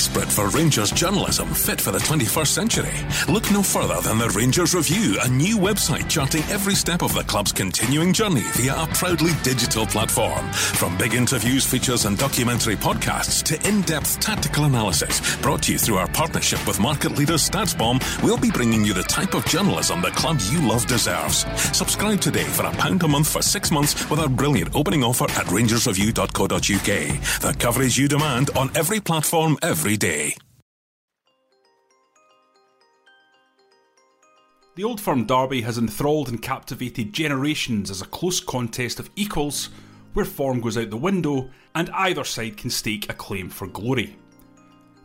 Desperate for Rangers journalism fit for the 21st century? Look no further than the Rangers Review, a new website charting every step of the club's continuing journey via a proudly digital platform. From big interviews, features, and documentary podcasts to in depth tactical analysis, brought to you through our partnership with market leader StatsBomb, we'll be bringing you the type of journalism the club you love deserves. Subscribe today for a pound a month for six months with our brilliant opening offer at rangersreview.co.uk. The coverage you demand on every platform every day. The Old Firm Derby has enthralled and captivated generations as a close contest of equals where form goes out the window and either side can stake a claim for glory.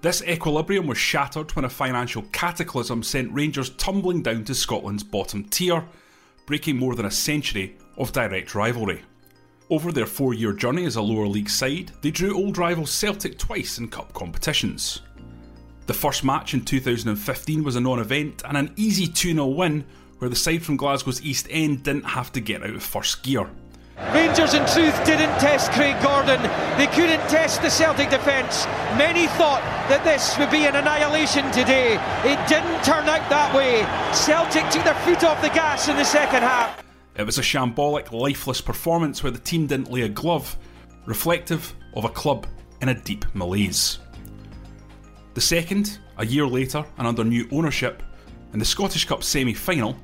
This equilibrium was shattered when a financial cataclysm sent Rangers tumbling down to Scotland's bottom tier, breaking more than a century of direct rivalry. Over their four year journey as a lower league side, they drew old rival Celtic twice in cup competitions. The first match in 2015 was a non event and an easy 2 0 win where the side from Glasgow's East End didn't have to get out of first gear. Rangers, in truth, didn't test Craig Gordon. They couldn't test the Celtic defence. Many thought that this would be an annihilation today. It didn't turn out that way. Celtic took their foot off the gas in the second half. It was a shambolic, lifeless performance where the team didn't lay a glove, reflective of a club in a deep malaise. The second, a year later and under new ownership, in the Scottish Cup semi final,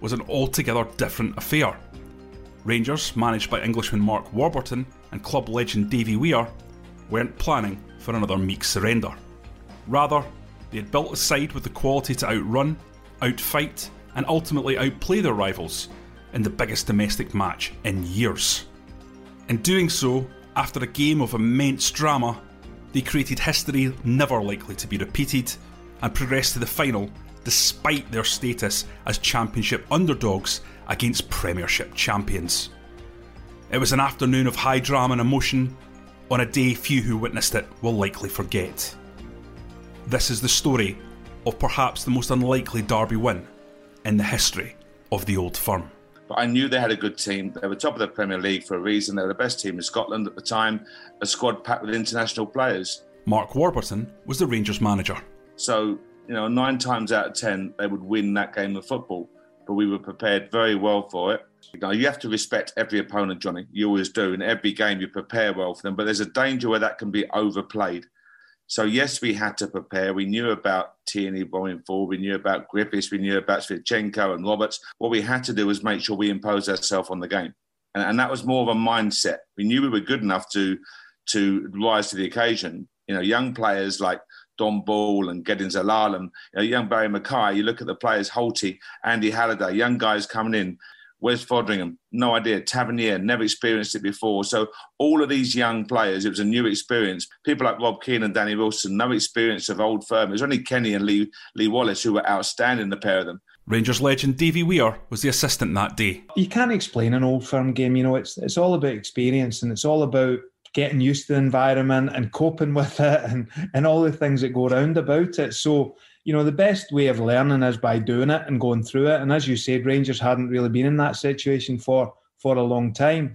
was an altogether different affair. Rangers, managed by Englishman Mark Warburton and club legend Davy Weir, weren't planning for another meek surrender. Rather, they had built a side with the quality to outrun, outfight, and ultimately outplay their rivals in the biggest domestic match in years. In doing so, after a game of immense drama, they created history never likely to be repeated and progressed to the final despite their status as championship underdogs against Premiership champions. It was an afternoon of high drama and emotion on a day few who witnessed it will likely forget. This is the story of perhaps the most unlikely Derby win in the history of the old firm. But I knew they had a good team. They were top of the Premier League for a reason. They were the best team in Scotland at the time, a squad packed with international players. Mark Warburton was the Rangers manager. So, you know, nine times out of ten, they would win that game of football. But we were prepared very well for it. You, know, you have to respect every opponent, Johnny. You always do. In every game, you prepare well for them. But there's a danger where that can be overplayed. So yes, we had to prepare. We knew about Tierney going forward. We knew about Griffiths. We knew about Sviatchenko and Roberts. What we had to do was make sure we imposed ourselves on the game, and, and, that was more of a mindset. We knew we were good enough to to rise to the occasion. You know, young players like Dom Ball and Gedion Zelalem, you know, young Barrie McKay. You look at the players, Holty, Andy Halliday, young guys coming in. Where's Foderingham? No idea. Tavernier, never experienced it before. So all of these young players, it was a new experience. People like Rob Keane and Danny Wilson, no experience of old firm. It was only Kenny and Lee, Lee Wallace who were outstanding, the pair of them. Rangers legend Davy Weir was the assistant that day. You can't explain an old firm game. You know, it's it's all about experience and it's all about getting used to the environment and coping with it and, and all the things that go around about it. So you know, the best way of learning is by doing it and going through it. And as you said, Rangers hadn't really been in that situation for for a long time.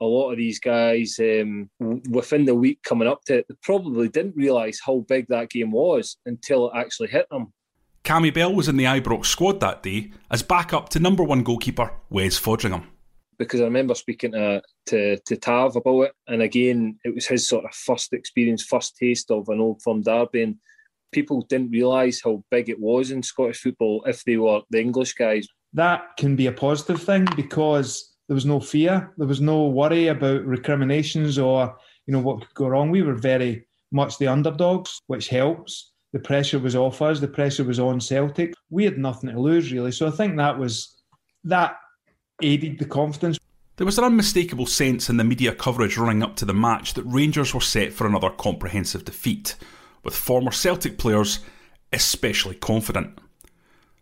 A lot of these guys, um, within the week coming up to it, probably didn't realise how big that game was until it actually hit them. Cammy Bell was in the Ibrox squad that day as backup to number one goalkeeper Wes Foderingham. Because I remember speaking to, to, to Tav about it, and again, it was his sort of first experience, first taste of an old firm derby, and people didn't realise how big it was in Scottish football if they were the English guys. That can be a positive thing because there was no fear, there was no worry about recriminations or you know what could go wrong. We were very much the underdogs, which helps. The pressure was off us. The pressure was on Celtic. We had nothing to lose really. So I think that was that aided the confidence. There was an unmistakable sense in the media coverage running up to the match that Rangers were set for another comprehensive defeat with former Celtic players especially confident.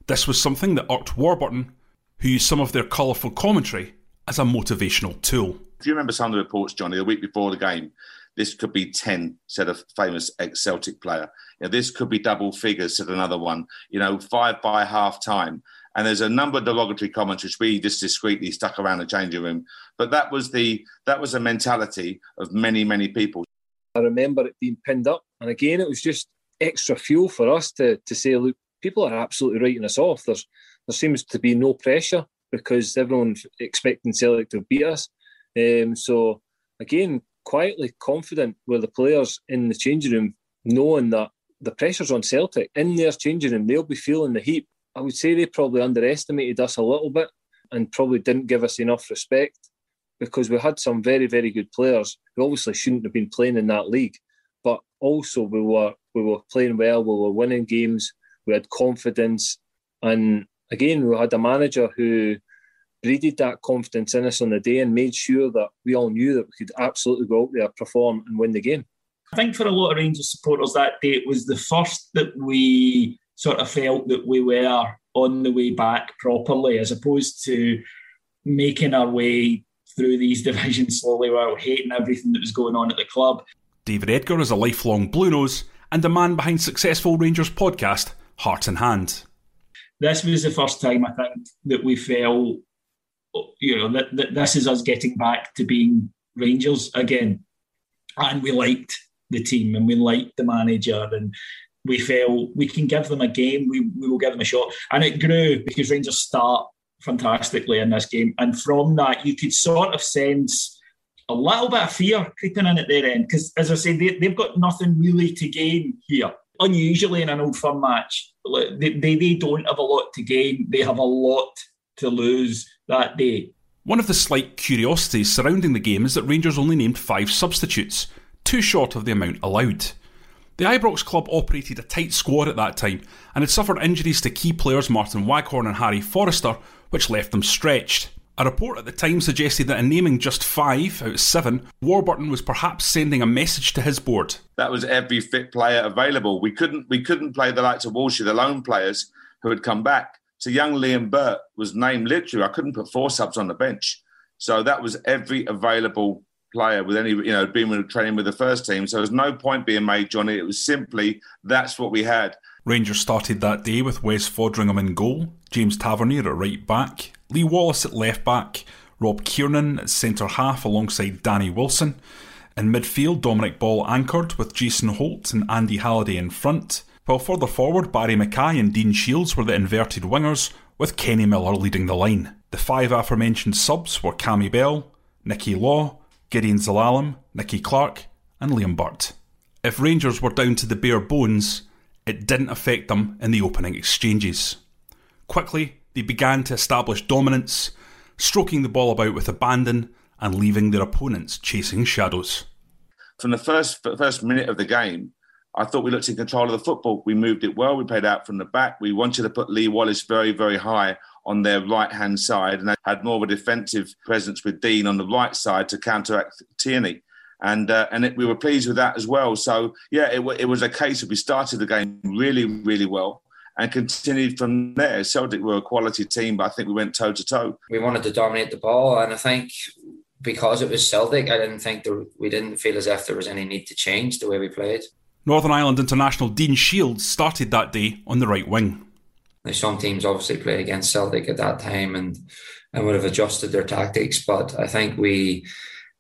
This was something that irked Warburton, who used some of their colourful commentary as a motivational tool. If you remember some of the reports, Johnny, the week before the game, this could be 10, said a famous ex Celtic player. You know, this could be double figures, said another one. You know, five by half time. And there's a number of derogatory comments which we just discreetly stuck around the changing room. But that was the that was the mentality of many, many people. I remember it being pinned up. And again, it was just extra fuel for us to to say, look, people are absolutely writing us off. There's there seems to be no pressure because everyone's expecting Celtic to beat us. Um, so again, quietly confident with the players in the changing room, knowing that the pressure's on Celtic in their changing room. They'll be feeling the heat. I would say they probably underestimated us a little bit and probably didn't give us enough respect because we had some very, very good players who obviously shouldn't have been playing in that league. But also we were we were playing well, we were winning games, we had confidence. And again, we had a manager who breeded that confidence in us on the day and made sure that we all knew that we could absolutely go out there, perform, and win the game. I think for a lot of Rangers supporters that day, it was the first that we sort of felt that we were on the way back properly, as opposed to making our way through these divisions slowly while hating everything that was going on at the club. David Edgar is a lifelong Blue Nose and the man behind successful Rangers podcast, Heart in Hand. This was the first time I think that we felt, you know, that, that this is us getting back to being Rangers again. And we liked the team and we liked the manager and we felt we can give them a game, we, we will give them a shot. And it grew because Rangers start fantastically in this game. And from that, you could sort of sense a little bit of fear creeping in at their end. Because, as I said, they, they've got nothing really to gain here. Unusually in an old firm match, they, they, they don't have a lot to gain. They have a lot to lose that day. One of the slight curiosities surrounding the game is that Rangers only named five substitutes, too short of the amount allowed. The Ibrox club operated a tight squad at that time and had suffered injuries to key players Martin Waghorn and Harry Forrester, which left them stretched. A report at the time suggested that in naming just five out of seven, Warburton was perhaps sending a message to his board. That was every fit player available. We couldn't we couldn't play the likes of Walshy, the lone players who had come back. So young Liam Burt was named literally. I couldn't put four subs on the bench. So that was every available player with any, you know, being with training with the first team. So there's no point being made, Johnny. It was simply that's what we had. Rangers started that day with Wes Foderingham in goal, James Tavernier at right back, Lee Wallace at left back, Rob Kiernan at centre half alongside Danny Wilson. In midfield, Dominic Ball anchored with Jason Holt and Andy Halliday in front, while further forward, Barrie McKay and Dean Shiels were the inverted wingers, with Kenny Miller leading the line. The five aforementioned subs were Cammy Bell, Nicky Law, Gedion Zelalem, Nicky Clark, and Liam Burt. If Rangers were down to the bare bones, it didn't affect them in the opening exchanges. Quickly, they began to establish dominance, stroking the ball about with abandon and leaving their opponents chasing shadows. From the first first minute of the game, I thought we looked in control of the football. We moved it well. We played out from the back. We wanted to put Lee Wallace very, very high on their right hand side and had more of a defensive presence with Dean on the right side to counteract Tierney and uh, and it, we were pleased with that as well. So yeah, it, it was a case of we started the game really really well and continued from there. Celtic were a quality team, but I think we went toe to toe. We wanted to dominate the ball, and I think because it was Celtic, I didn't think there, we didn't feel as if there was any need to change the way we played. Northern Ireland international Dean Shiels started that day on the right wing. Now, some teams obviously played against Celtic at that time and and would have adjusted their tactics, but I think we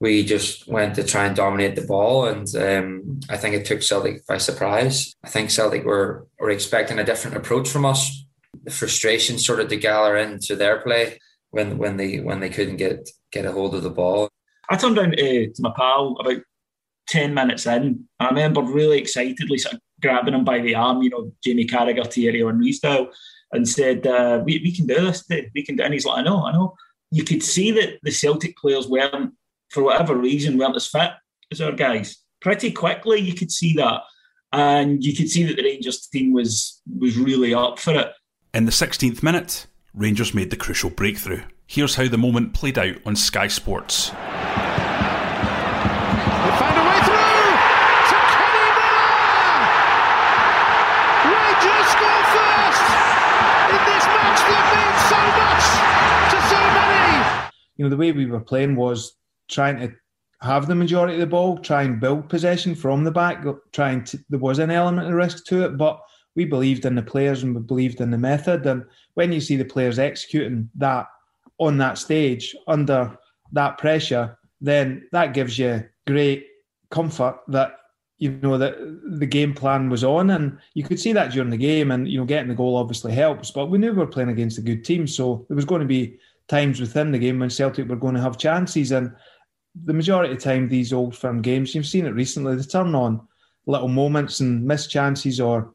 we just went to try and dominate the ball, and um, I think it took Celtic by surprise. I think Celtic were were expecting a different approach from us. The frustration of to gather into their play when when they when they couldn't get get a hold of the ball. I turned down to, to my pal about ten minutes in. I remember really excitedly sort of grabbing him by the arm, you know, Jamie Carragher, Thierry Henry style, and said, uh, we, "We can do this. We can." Do. And he's like, "I know, I know." You could see that the Celtic players weren't for whatever reason, weren't as fit as our guys. Pretty quickly, you could see that, and you could see that the Rangers team was was really up for it. In the 16th minute, Rangers made the crucial breakthrough. Here's how the moment played out on Sky Sports. You know the way we were playing was trying to have the majority of the ball, try and build possession from the back, trying to, there was an element of risk to it, but we believed in the players and we believed in the method. And when you see the players executing that on that stage under that pressure, then that gives you great comfort that you know that the game plan was on, and you could see that during the game. And you know, getting the goal obviously helps, but we knew we were playing against a good team, so there was going to be times within the game when Celtic were going to have chances, and the majority of the time these old firm games, you've seen it recently, they turn on little moments and missed chances or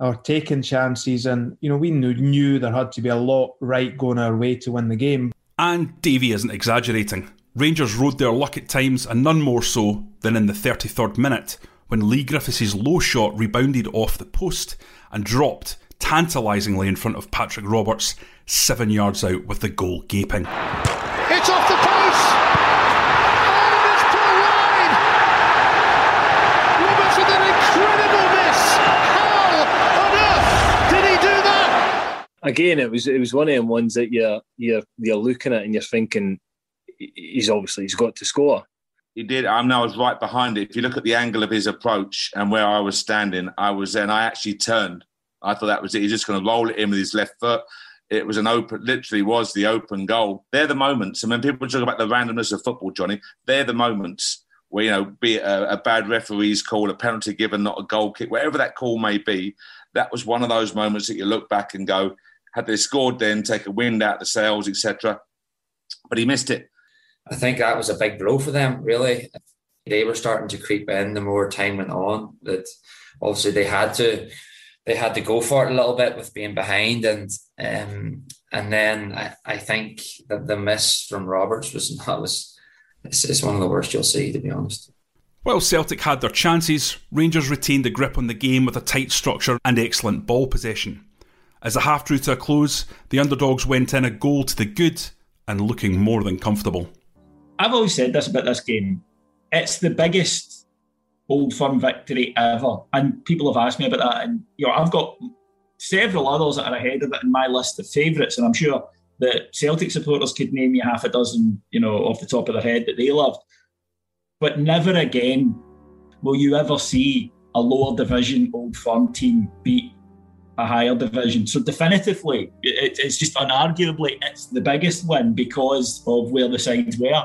or taking chances, and you know we knew, knew there had to be a lot right going our way to win the game. And Davy isn't exaggerating. Rangers rode their luck at times, and none more so than in the 33rd minute when Leigh Griffiths' low shot rebounded off the post and dropped tantalisingly in front of Patrick Roberts, seven yards out with the goal gaping. It's off the post! Oh, it's put wide! Roberts with an incredible miss! How on earth did he do that? Again, it was it was one of them ones that you're you're you're looking at and you're thinking he's obviously he's got to score. He did. I know I was right behind it. If you look at the angle of his approach and where I was standing, I was then. I actually turned. I thought that was it. He's just going to roll it in with his left foot. It was an open, literally was the open goal. They're the moments. And when people talk about the randomness of football, Johnny, they're the moments where, you know, be it a, a bad referee's call, a penalty given, not a goal kick, whatever that call may be, that was one of those moments that you look back and go, had they scored then, take a wind out the sails, etc. But he missed it. I think that was a big blow for them, really. They were starting to creep in the more time went on. That obviously they had to they had to go for it a little bit with being behind and um, and then I, I think that the miss from Roberts was not was it's, it's one of the worst you'll see to be honest. While Celtic had their chances, Rangers retained the grip on the game with a tight structure and excellent ball possession. As the half drew to a close, the underdogs went in a goal to the good and looking more than comfortable. I've always said this about this game. It's the biggest old firm victory ever. And people have asked me about that. And you know, I've got several others that are ahead of it in my list of favourites. And I'm sure that Celtic supporters could name you half a dozen, you know, off the top of their head that they loved. But never again will you ever see a lower division old firm team beat a higher division. So definitively, it's just unarguably it's the biggest win because of where the sides were.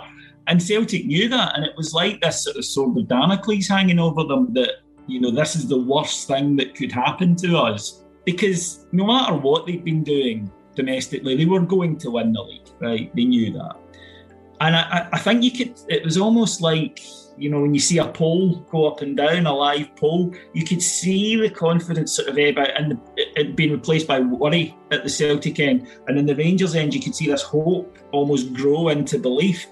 And Celtic knew that, and it was like this sort of sword of Damocles hanging over them that, you know, this is the worst thing that could happen to us. Because no matter what they'd been doing domestically, they were going to win the league, right? They knew that. And I, I think you could, it was almost like, you know, when you see a poll go up and down, a live poll, you could see the confidence sort of eh, about and it being replaced by worry at the Celtic end. And in the Rangers end, you could see this hope almost grow into belief.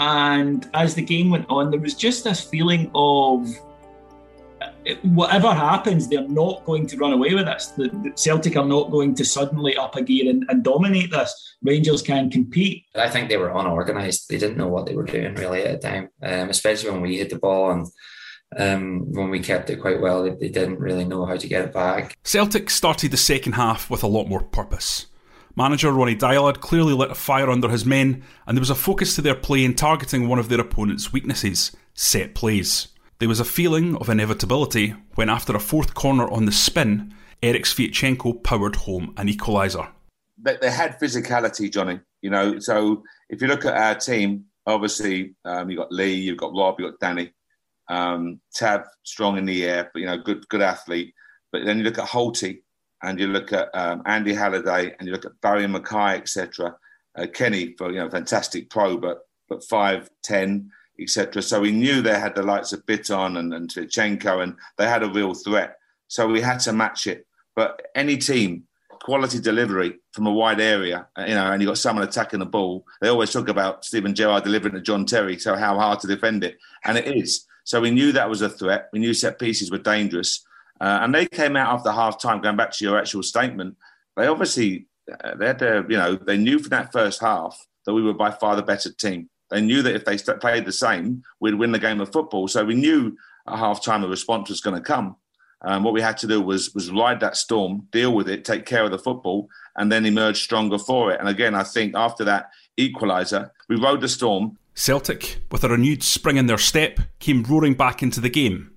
And as the game went on, there was just this feeling of uh, whatever happens, they're not going to run away with this. The, the Celtic are not going to suddenly up a gear and, and, dominate this. Rangers can compete. I think they were unorganised. They didn't know what they were doing really at the time, um, especially when we hit the ball and um, when we kept it quite well. They, they didn't really know how to get it back. Celtic started the second half with a lot more purpose. Manager Ronny Deila had clearly lit a fire under his men, and there was a focus to their play in targeting one of their opponent's weaknesses set plays. There was a feeling of inevitability when, after a fourth corner on the spin, Erik Sviatchenko powered home an equaliser. They, they had physicality, Johnny. You know, so if you look at our team, obviously um, you've got Lee, you've got Rob, you've got Danny, um, Tav strong in the air, but you know, good good athlete. But then you look at Holty, and you look at um, Andy Halliday and you look at Barrie McKay, etc. Uh, Kenny for you know fantastic pro, but but five ten, etc. So we knew they had the likes of Boyata and and and they had a real threat. So we had to match it. But any team, quality delivery from a wide area, uh, you know, and you got someone attacking the ball. They always talk about Steven Gerrard delivering to John Terry, so how hard to defend it, and it is. So we knew that was a threat. We knew set pieces were dangerous. Uh, and they came out after half time, going back to your actual statement, they obviously, uh, they had to, you know, they knew for that first half that we were by far the better team. They knew that if they played the same, we'd win the game of football. So we knew at half time a response was going to come. Um, what we had to do was was ride that storm, deal with it, take care of the football, and then emerge stronger for it. And again, I think after that equaliser, we rode the storm. Celtic, with a renewed spring in their step, came roaring back into the game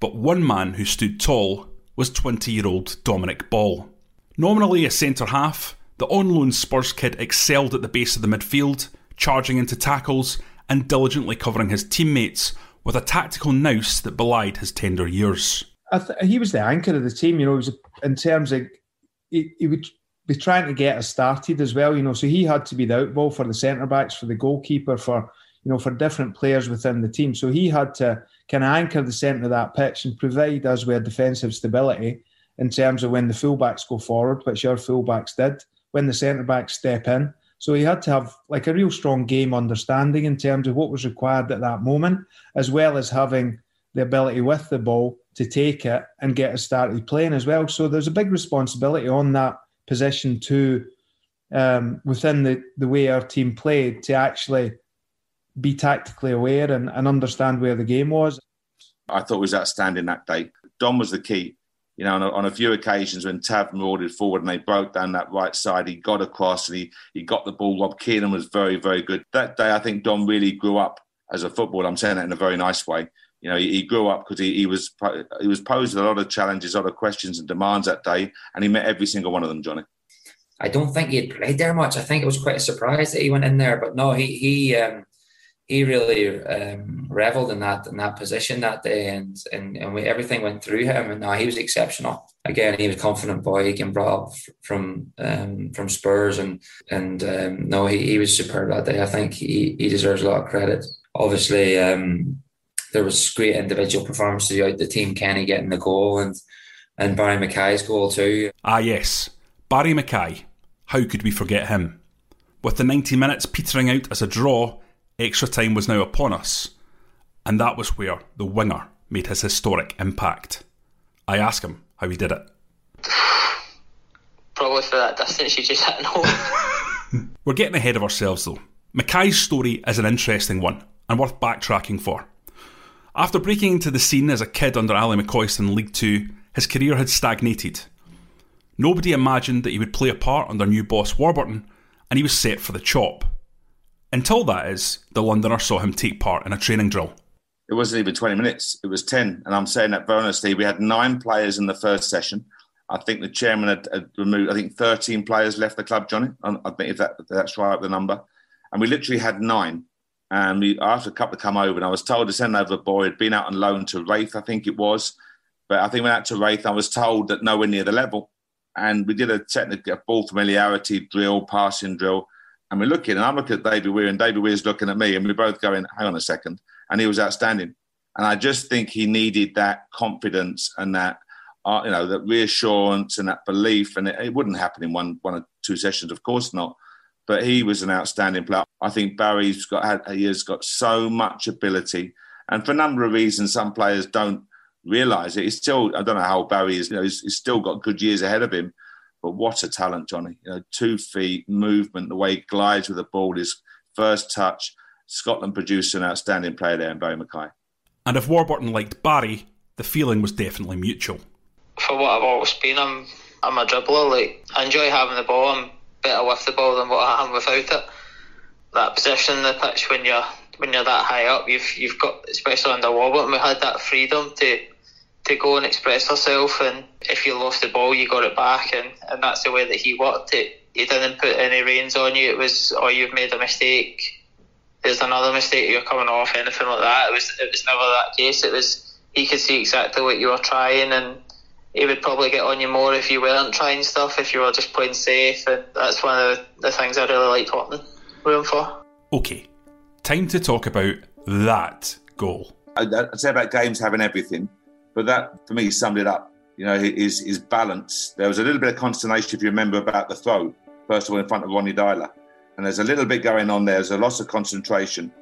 but one man who stood tall was 20 year old Dominic Ball. Nominally a centre half, the on loan Spurs kid excelled at the base of the midfield, charging into tackles and diligently covering his teammates with a tactical nous that belied his tender years. Th- he was the anchor of the team, you know, was, in terms of he, he would be trying to get us started as well, you know, so he had to be the outball for the centre backs, for the goalkeeper, for you know, for different players within the team. So he had to kind of anchor the centre of that pitch and provide us with defensive stability in terms of when the fullbacks go forward, which our fullbacks did, when the centre backs step in. So he had to have like a real strong game understanding in terms of what was required at that moment, as well as having the ability with the ball to take it and get us started playing as well. So there's a big responsibility on that position too, um, within the, the way our team played to actually be tactically aware and, and understand where the game was. I thought was outstanding that day. Dom was the key. You know, on a, on a few occasions when Tav marauded forward and they broke down that right side, he got across and he, he got the ball. Rob Kiernan was very, very good. That day, I think Dom really grew up as a footballer. I'm saying that in a very nice way. You know, he, he grew up because he, he was he was posed with a lot of challenges, a lot of questions and demands that day, and he met every single one of them, Johnny. I don't think he had played there much. I think it was quite a surprise that he went in there, but no, he he um, he really um, reveled in that in that position that day, and and, and we, everything went through him. And now he was exceptional. Again, he was a confident boy. He came brought up from um, from Spurs, and and um, no, he, he was superb that day. I think he, he deserves a lot of credit. Obviously, um, there was great individual performances throughout the team. Kenny getting the goal, and and Barrie McKay's goal too. Ah, yes, Barrie McKay. How could we forget him? With the 90 minutes petering out as a draw, Extra time was now upon us, and that was where the winger made his historic impact. I ask him how he did it. Probably for that distance you just hit home. We're getting ahead of ourselves though. McKay's story is an interesting one and worth backtracking for. After breaking into the scene as a kid under Ally McCoist in League Two, his career had stagnated. Nobody imagined that he would play a part under new boss Warburton, and he was set for the chop. Until that is, the Londoner saw him take part in a training drill. It wasn't even 20 minutes, it was 10. And I'm saying that very honestly, we had nine players in the first session. I think the chairman had, had removed, I think 13 players left the club, Johnny. I think if, that, if that's right, the number. And we literally had nine. And we asked a couple to come over, and I was told to send over a boy who'd been out on loan to Raith, I think it was. But I think went out to Raith, I was told that nowhere near the level. And we did a technical ball familiarity drill, passing drill and we're looking, and I'm looking at David Weir, and David Weir's looking at me, and we're both going, hang on a second. And he was outstanding. And I just think he needed that confidence and that, uh, you know, that reassurance and that belief. And it, it, wouldn't happen in one, one or two sessions, of course not. But he was an outstanding player. I think Barrie's got, he has got so much ability. And for a number of reasons, some players don't realise it. He's still, I don't know how Barrie is, you know, he's, he's still got good years ahead of him but what a talent, Johnny. You know, two feet, movement, the way he glides with the ball, his first touch. Scotland produced an outstanding player there in Barrie McKay. And if Warburton liked Barrie, the feeling was definitely mutual. For what I've always been, I'm I'm a dribbler. Like I enjoy having the ball. I'm better with the ball than what I am without it. That position, the pitch, when you're when you're that high up, you've you've got especially under Warburton, we had that freedom to to go and express herself. And if you lost the ball, you got it back, and, and that's the way that he worked it. He didn't put any reins on you. It was, oh, you've made a mistake. There's another mistake. You're coming off. Anything like that. It was. It was never that case. It was. He could see exactly what you were trying, and he would probably get on you more if you weren't trying stuff. If you were just playing safe, and that's one of the, the things I really liked Tottenham room for. Okay, time to talk about that goal. I'd say about games having everything. But that, for me, summed it up. You know, his, his balance. There was a little bit of consternation, if you remember, about the throw, first of all, in front of Ronny Deila. And there's a little bit going on there. There's a loss of concentration.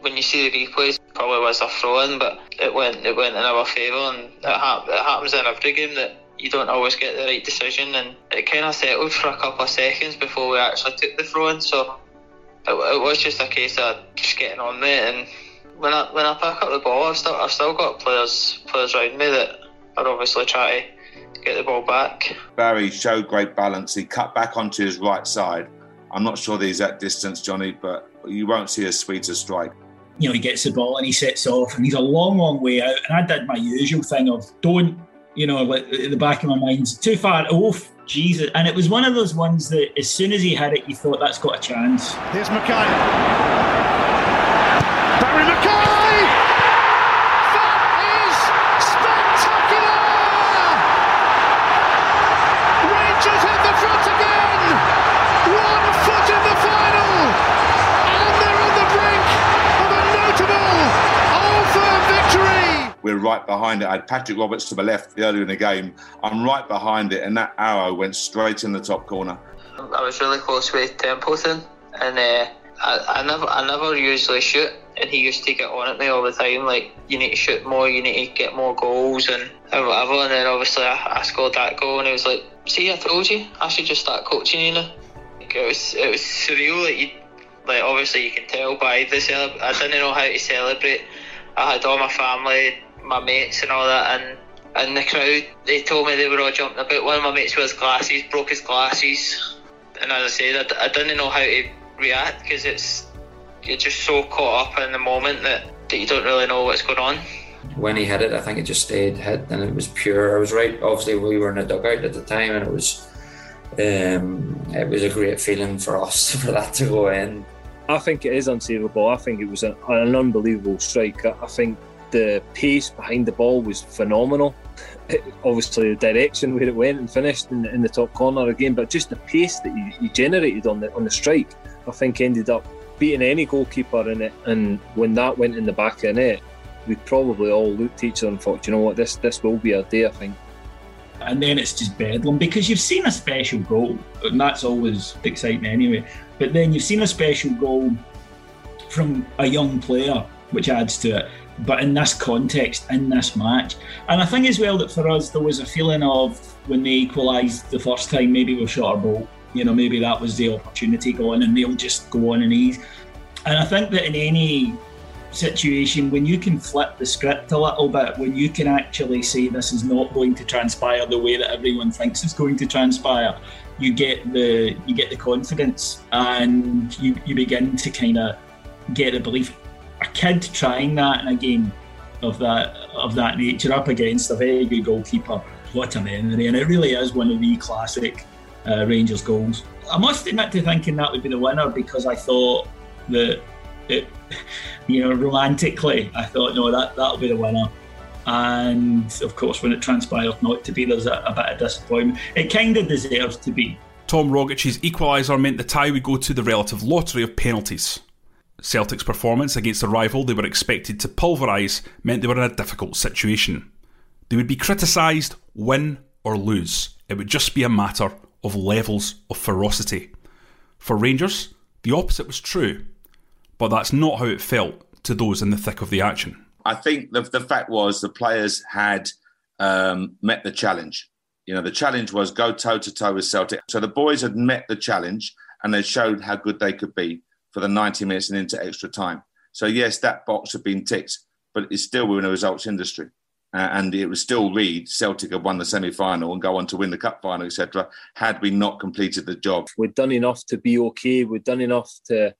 When you see the replays, probably was a throw in, but it went it went in our favour, and it, ha- it happens in every game that you don't always get the right decision, and it kind of settled for a couple of seconds before we actually took the throw in. So it, it was just a case of just getting on there and when I when I pick up the ball, I've still I've still got players players around me that are obviously trying to get the ball back. Barrie showed great balance. He cut back onto his right side. I'm not sure the exact distance, Johnny, but you won't see a sweeter strike. You know, he gets the ball and he sets off, and he's a long, long way out. And I did my usual thing of don't, you know, at the back of my mind, too far off. Jesus. And it was one of those ones that as soon as he had it, you thought that's got a chance. Here's McKay. Barrie McKay! That is spectacular! Rangers hit the front again! One foot in the final! And they're on the brink of a notable old-firm victory! We're right behind it. I had Patrick Roberts to the left earlier in the game. I'm right behind it, and that arrow went straight in the top corner. I was really close with uh, Templeton, and uh, I, I never, I never usually shoot and he used to get on at me all the time. Like, you need to shoot more, you need to get more goals, and, and whatever. And then obviously I, I scored that goal, and he was like, "See, I told you, I should just start coaching you now." It was, it was surreal. Like, you, like obviously you can tell by the celeb. I didn't know how to celebrate. I had all my family my mates and all that, and and the crowd they told me they were all jumping about. One of my mates with his glasses broke his glasses, and as I said, I, I didn't know how to react because it's you're just so caught up in the moment that, that you don't really know what's going on. When he hit it, I think it just stayed hit, and it was pure. I was right. Obviously, we were in a dugout at the time, and it was um, it was a great feeling for us for that to go in. I think it is unsavable. I think it was an, an unbelievable strike. I think the pace behind the ball was phenomenal. It, obviously, the direction where it went and finished in, in, the top corner again, but just the pace that you, you, generated on the on the strike, I think ended up beating any goalkeeper in it. And when that went in the back of the net, we probably all looked at each other and thought, you know what, this this will be our day. I think. And then it's just bedlam because you've seen a special goal, and that's always exciting anyway. But then you've seen a special goal from a young player, which adds to it but in this context, in this match. And I think as well that for us, there was a feeling of when they equalised the first time, maybe we shot our boat. You know, maybe that was the opportunity going and they'll just go on and ease. And I think that in any situation, when you can flip the script a little bit, when you can actually say this is not going to transpire the way that everyone thinks it's going to transpire, you get the you get the confidence and you, you begin to kind of get a belief a kid trying that in a game of that of that nature up against a very good goalkeeper, what a memory! And it really is one of the classic uh, Rangers goals. I must admit to thinking that would be the winner because I thought that it, you know, romantically, I thought no, that that'll be the winner. And of course, when it transpired not to be, there's a, a bit of disappointment. It kind of deserves to be. Tom Rogic's equaliser meant the tie would go to the relative lottery of penalties. Celtic's performance against a rival they were expected to pulverise meant they were in a difficult situation. They would be criticised, win or lose. It would just be a matter of levels of ferocity. For Rangers, the opposite was true, but that's not how it felt to those in the thick of the action. I think the, the fact was the players had um, met the challenge. You know, the challenge was go toe to toe with Celtic. So the boys had met the challenge and they showed how good they could be for the 90 minutes and into extra time. So, yes, that box had been ticked, but it's still we're in a results industry. Uh, and it was still read Celtic had won the semi final and go on to win the cup final, etc. Had we not completed the job, we'd done enough to be okay. We'd done enough to,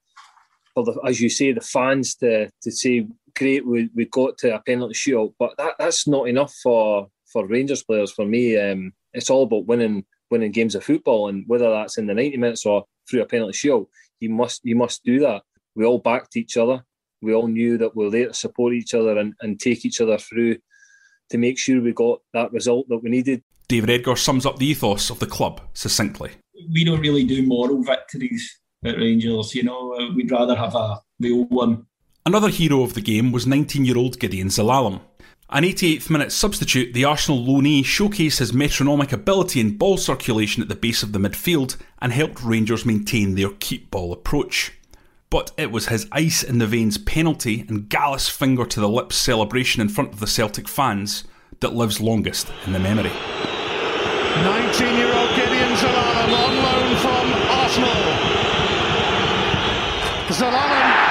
for the, as you say, the fans to to say, great, we, we got to a penalty shootout. But that, that's not enough for for Rangers players. For me, um, it's all about winning winning games of football, and whether that's in the ninety minutes or through a penalty shootout, you must you must do that. We all backed each other. We all knew that we were there to support each other and, and take each other through to make sure we got that result that we needed. David Edgar sums up the ethos of the club succinctly. We don't really do moral victories at Rangers, you know, uh, we'd rather have a real one. Another hero of the game was 19 year old Gedion Zelalem. An 88th minute substitute, the Arsenal loanee showcased his metronomic ability in ball circulation at the base of the midfield and helped Rangers maintain their keep ball approach. But it was his ice in the veins penalty and gallus finger to the lips celebration in front of the Celtic fans that lives longest in the memory. 19 year old Gedion Zelalem on loan from Arsenal. Zelalem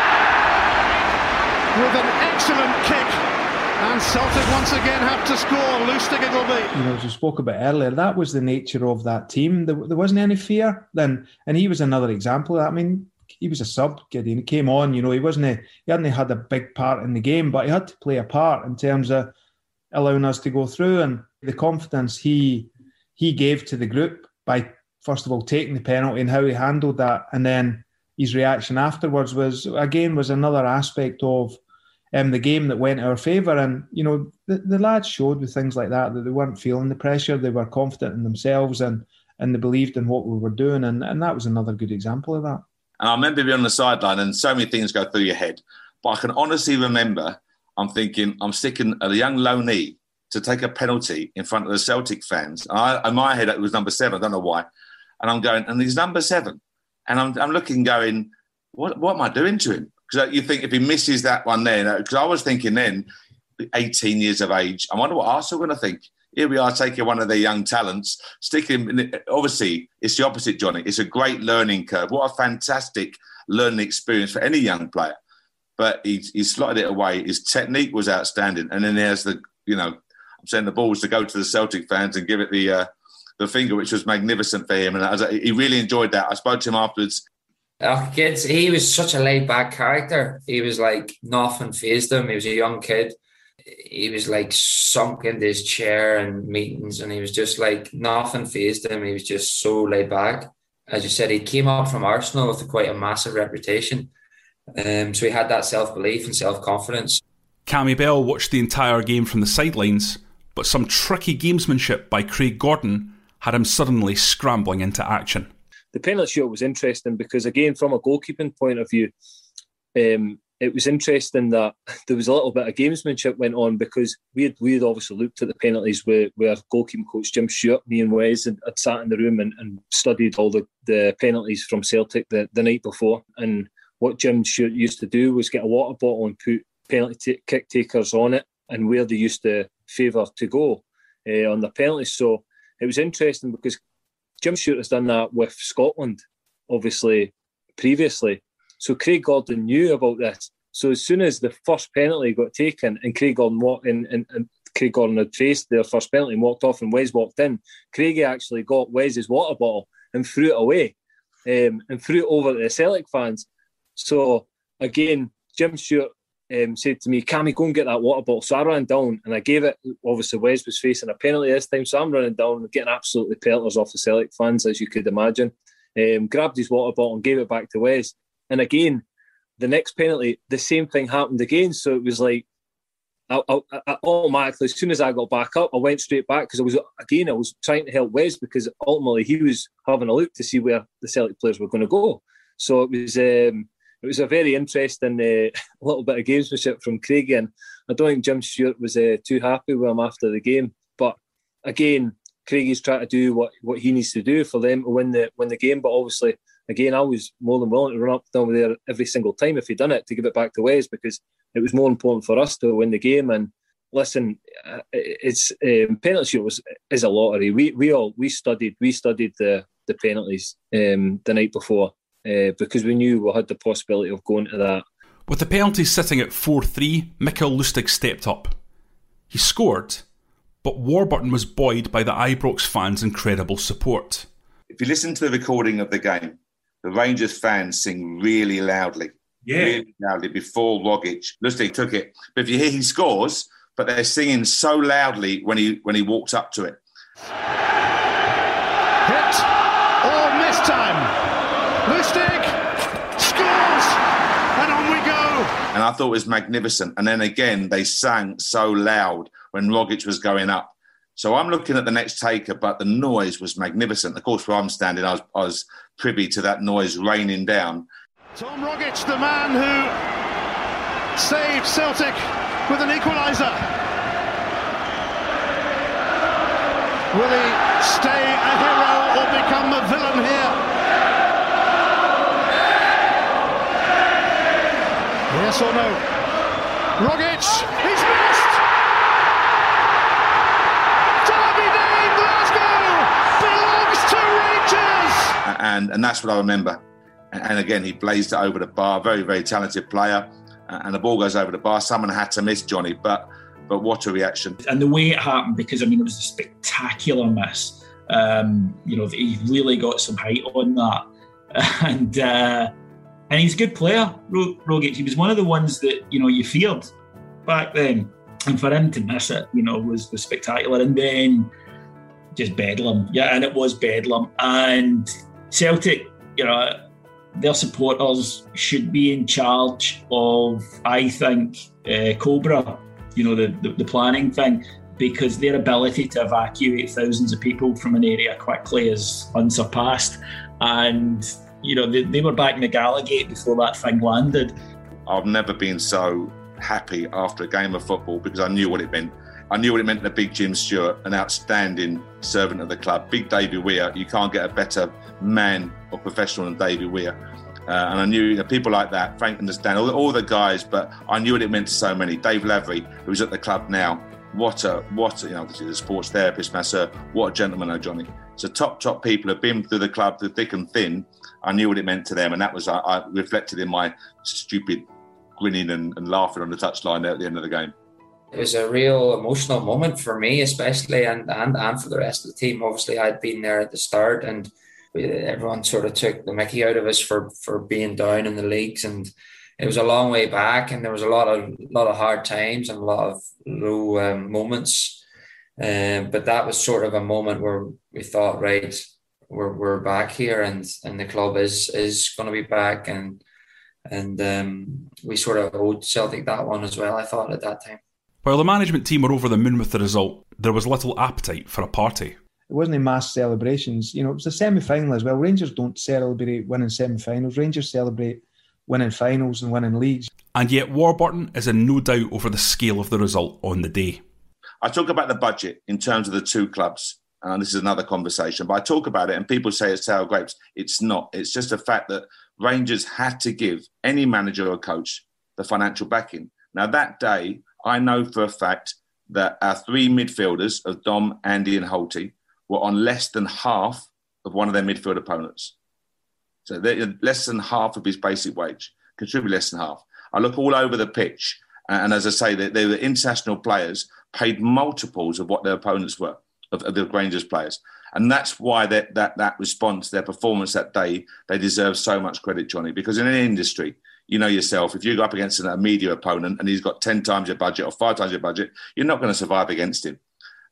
with an excellent kick and Celtic once again have to score. Lustig it'll be. You know, as we spoke about earlier, that was the nature of that team. There, there wasn't any fear then, and he was another example. I mean, he was a sub Gedion. He came on. You know, he wasn't. A, he hadn't had a big part in the game, but he had to play a part in terms of allowing us to go through and the confidence he he gave to the group by first of all taking the penalty and how he handled that, and then his reaction afterwards was again was another aspect of um, the game that went our favour. And, you know, the, the lads showed with things like that that they weren't feeling the pressure, they were confident in themselves and, and they believed in what we were doing. And, and that was another good example of that. And I remember being on the sideline and so many things go through your head. But I can honestly remember I'm thinking I'm sticking a young loanee to take a penalty in front of the Celtic fans. I, in my head, it was number seven. I don't know why. And I'm going, and he's number seven. And I'm, I'm looking, going, what, what am I doing to him? Because uh, you think if he misses that one there, because uh, I was thinking then, 18 years of age, I wonder what Arsenal are going to think. Here we are taking one of their young talents, sticking him. Obviously, it's the opposite, Johnny. It's a great learning curve. What a fantastic learning experience for any young player. But he, he slotted it away. His technique was outstanding. And then there's the, you know, I'm saying the balls to go to the Celtic fans and give it the uh, the finger, which was magnificent for him. And he really enjoyed that. I spoke to him afterwards. Oh, kids, he was such a laid back character. He was like nothing phased him. He was a young kid. He was like sunk into his chair and meetings, and he was just like nothing phased him. He was just so laid back. As you said, he came up from Arsenal with quite a massive reputation. Um, so he had that self belief and self confidence. Cammy Bell watched the entire game from the sidelines, but some tricky gamesmanship by Craig Gordon had him suddenly scrambling into action. The penalty shot was interesting because, again, from a goalkeeping point of view, um, it was interesting that there was a little bit of gamesmanship went on because we had we had obviously looked at the penalties where with our goalkeeping coach Jim Stewart, me and Wes had, had sat in the room and, and, studied all the, the penalties from Celtic the, the night before. And what Jim Stewart used to do was get a water bottle and put penalty t- kick takers on it and where they used to favour to go uh, on the penalties. So it was interesting because Jim Stewart has done that with Scotland, obviously previously. So Craig Gordon knew about this. So as soon as the first penalty got taken and Craig Gordon walked in and, and Craig Gordon had faced their first penalty and walked off and Wes walked in, Craig actually got Wes's water bottle and threw it away um, and threw it over to the Celtic fans. So again, Jim Stewart um, said to me, Cammy, go and get that water bottle. So I ran down and I gave it. Obviously, Wes was facing a penalty this time. So I'm running down and getting absolutely pelters off the Celtic fans, as you could imagine. Um, grabbed his water bottle and gave it back to Wes. And again, the next penalty, the same thing happened again. So it was like, I, I, I automatically, as soon as I got back up, I went straight back because I was, again, I was trying to help Wes because ultimately he was having a look to see where the Celtic players were going to go. So it was, um, it was a very interesting uh, little bit of gamesmanship from Craig, and I don't think Jim Stewart was uh, too happy with him after the game. But again, Craig is trying to do what, what he needs to do for them to win the win the game. But obviously, again, I was more than willing to run up down there every single time if he'd done it to give it back to Wes because it was more important for us to win the game. And listen, uh, it's um, penalty was is a lottery. We we all we studied we studied the the penalties um, the night before uh, because we knew we had the possibility of going to that. With the penalties sitting at 4 3, Mikael Lustig stepped up. He scored, but Warburton was buoyed by the Ibrox fans' incredible support. If you listen to the recording of the game, the Rangers fans sing really loudly. Yeah. Really loudly before Rogic. Lustig took it. But if you hear he scores, but they're singing so loudly when he when he walks up to it. Hit or miss time. Lustig scores, and on we go. And I thought it was magnificent. And then again, they sang so loud when Rogic was going up. So I'm looking at the next taker, but the noise was magnificent. Of course, where I'm standing, I was, I was privy to that noise raining down. Tom Rogic, the man who saved Celtic with an equaliser. Will he stay a hero or become a villain here? Yes or no? Rogic, And, and that's what I remember. And again, he blazed it over the bar. Very, very talented player. And the ball goes over the bar. Someone had to miss Johnny, but but what a reaction! And the way it happened, because I mean, it was a spectacular miss. Um, you know, he really got some height on that, and uh, and he's a good player, Rogic. He was one of the ones that you know you feared back then, and for him to miss it, you know, was was spectacular. And then just bedlam, yeah, and it was bedlam. And Celtic, you know, their supporters should be in charge of, I think, uh, Cobra. You know, the, the the planning thing because their ability to evacuate thousands of people from an area quickly is unsurpassed. And you know, they, they were back in the Gallowgate before that thing landed. I've never been so happy after a game of football because I knew what it meant. I knew what it meant to Big Jim Stewart, an outstanding servant of the club. Big Davy Weir, you can't get a better man or professional than Davy Weir. Uh, and I knew you know, people like that, Frank and Stan, all, all the guys, but I knew what it meant to so many. Dave Lavery, who's at the club now, what a, what a, you know, obviously the sports therapist, masseur, what a gentleman, oh Jonny. So top, top people have been through the club through thick and thin. I knew what it meant to them, and that was I, I reflected in my stupid grinning and, and laughing on the touchline at the end of the game. It was a real emotional moment for me, especially, and, and, and for the rest of the team. Obviously, I'd been there at the start, and everyone sort of took the mickey out of us for, for being down in the leagues. And it was a long way back, and there was a lot of lot of hard times and a lot of low um, moments. Um, but that was sort of a moment where we thought, right, we're, we're back here, and and the club is is going to be back, and and um, we sort of owed Celtic that one as well. I thought at that time. While the management team were over the moon with the result, there was little appetite for a party. It wasn't a mass celebrations. You know, it was a semi final as well. Rangers don't celebrate winning semi finals. Rangers celebrate winning finals and winning leagues. And yet, Warburton is in no doubt over the scale of the result on the day. I talk about the budget in terms of the two clubs, and this is another conversation, but I talk about it and people say it's sour grapes. It's not. It's just a fact that Rangers had to give any manager or coach the financial backing. Now, that day, I know for a fact that our three midfielders of Dom, Andy, and Holty were on less than half of one of their midfield opponents. So they're less than half of his basic wage, contribute less than half. I look all over the pitch, and as I say, they, they were international players paid multiples of what their opponents were, of, of the Rangers players. And that's why that, that, that response, their performance that day, they deserve so much credit, Jonny, because in any industry, you know yourself, if you go up against a media opponent and he's got 10 times your budget or five times your budget, you're not going to survive against him.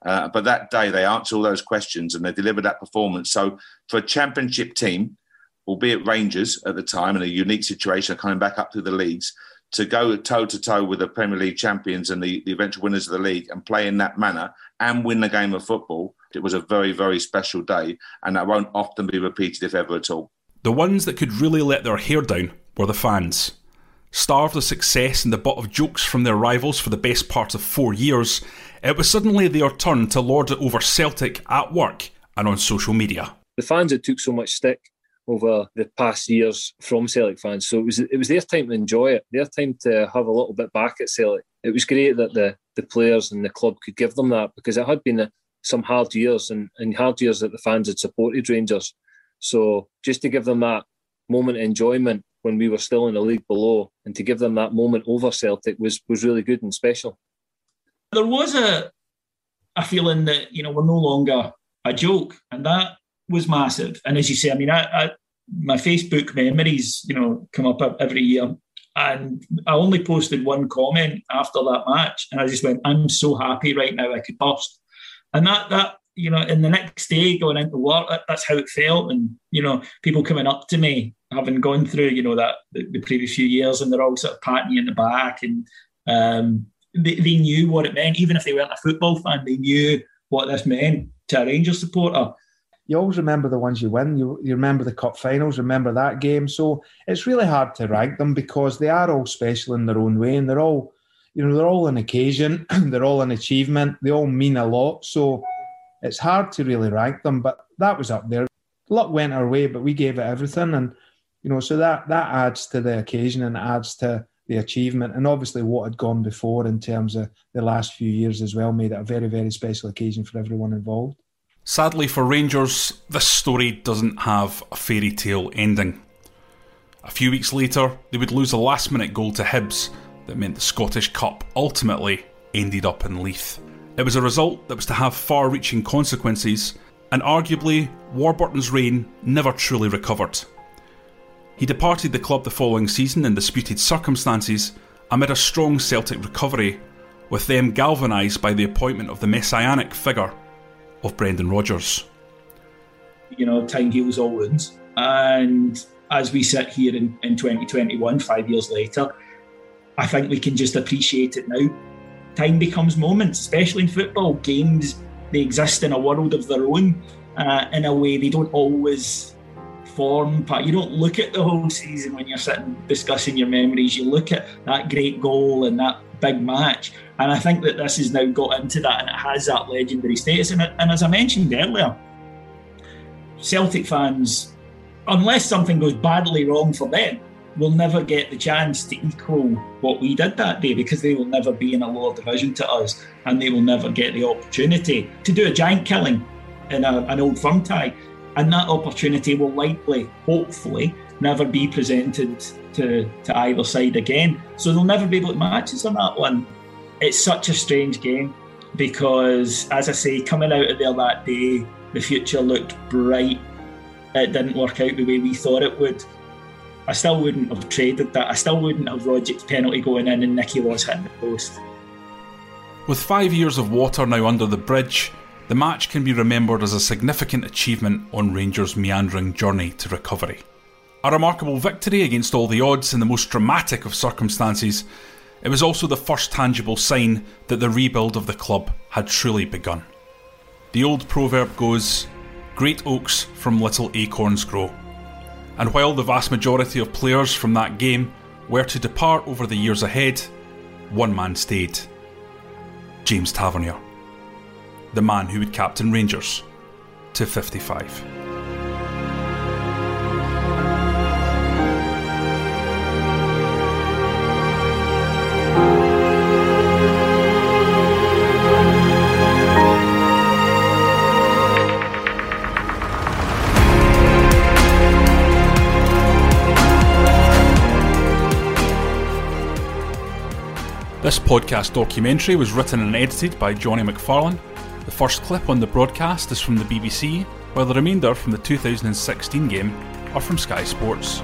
Uh, but that day, they answered all those questions and they delivered that performance. So, for a championship team, albeit Rangers at the time in a unique situation, coming back up through the leagues, to go toe to toe with the Premier League champions and the, the eventual winners of the league and play in that manner and win the game of football, it was a very, very special day. And that won't often be repeated, if ever at all. The ones that could really let their hair down were the fans. Starved of success and the butt of jokes from their rivals for the best part of four years, it was suddenly their turn to lord it over Celtic at work and on social media. The fans that took so much stick over the past years from Celtic fans, so it was it was their time to enjoy it, their time to have a little bit back at Celtic. It was great that the the players and the club could give them that because it had been a, some hard years and, and hard years that the fans had supported Rangers. So just to give them that moment of enjoyment when we were still in the league below, and to give them that moment over Celtic was was really good and special. There was a a feeling that you know we're no longer a joke, and that was massive. And as you say, I mean, I, I my Facebook memories, you know, come up every year. And I only posted one comment after that match, and I just went, "I'm so happy right now, I could burst." And that that you know, in the next day going into work, that's how it felt. And you know, people coming up to me having gone through, you know, that the, the, previous few years, and they're all sort of patting you in the back, and um, they, they knew what it meant, even if they weren't a football fan, they knew what this meant to a Rangers supporter. You always remember the ones you win. You, you remember the cup finals, remember that game. So it's really hard to rank them because they are all special in their own way, and they're all, you know, they're all an occasion, they're all an achievement, they all mean a lot. So it's hard to really rank them, but that was up there. Luck went our way, but we gave it everything, and you know, so that that adds to the occasion and adds to the achievement, and obviously what had gone before in terms of the last few years as well made it a very very special occasion for everyone involved. Sadly for Rangers, this story doesn't have a fairy tale ending. A few weeks later, they would lose a last minute goal to Hibs that meant the Scottish Cup ultimately ended up in Leith. It was a result that was to have far reaching consequences, and arguably, Warburton's reign never truly recovered. He departed the club the following season in disputed circumstances amid a strong Celtic recovery, with them galvanised by the appointment of the messianic figure of Brendan Rodgers. You know, time heals all wounds. And as we sit here in, in 2021, five years later, I think we can just appreciate it now. Time becomes moments, especially in football. Games, they exist in a world of their own. Uh, in a way, they don't always form part. You don't look at the whole season when you're sitting discussing your memories. You look at that great goal and that big match. And I think that this has now got into that and it has that legendary status. And, and as I mentioned earlier, Celtic fans, unless something goes badly wrong for them, will never get the chance to equal what we did that day because they will never be in a lower division to us and they will never get the opportunity to do a giant killing in a, an old firm tie. And that opportunity will likely, hopefully, never be presented to, to either side again. So they'll never be able to match us on that one. It's such a strange game because, as I say, coming out of there that day, the future looked bright. It didn't work out the way we thought it would. I still wouldn't have traded that. I still wouldn't have Rogic's penalty going in and Nicky was hitting the post. With five years of water now under the bridge, the match can be remembered as a significant achievement on Rangers' meandering journey to recovery. A remarkable victory against all the odds in the most dramatic of circumstances, it was also the first tangible sign that the rebuild of the club had truly begun. The old proverb goes, Great oaks from little acorns grow. And while the vast majority of players from that game were to depart over the years ahead, one man stayed James Tavernier, the man who would captain Rangers to 55. Podcast documentary was written and edited by Jonny McFarlane. The first clip on the broadcast is from the BBC, while the remainder from the 2016 game are from Sky Sports.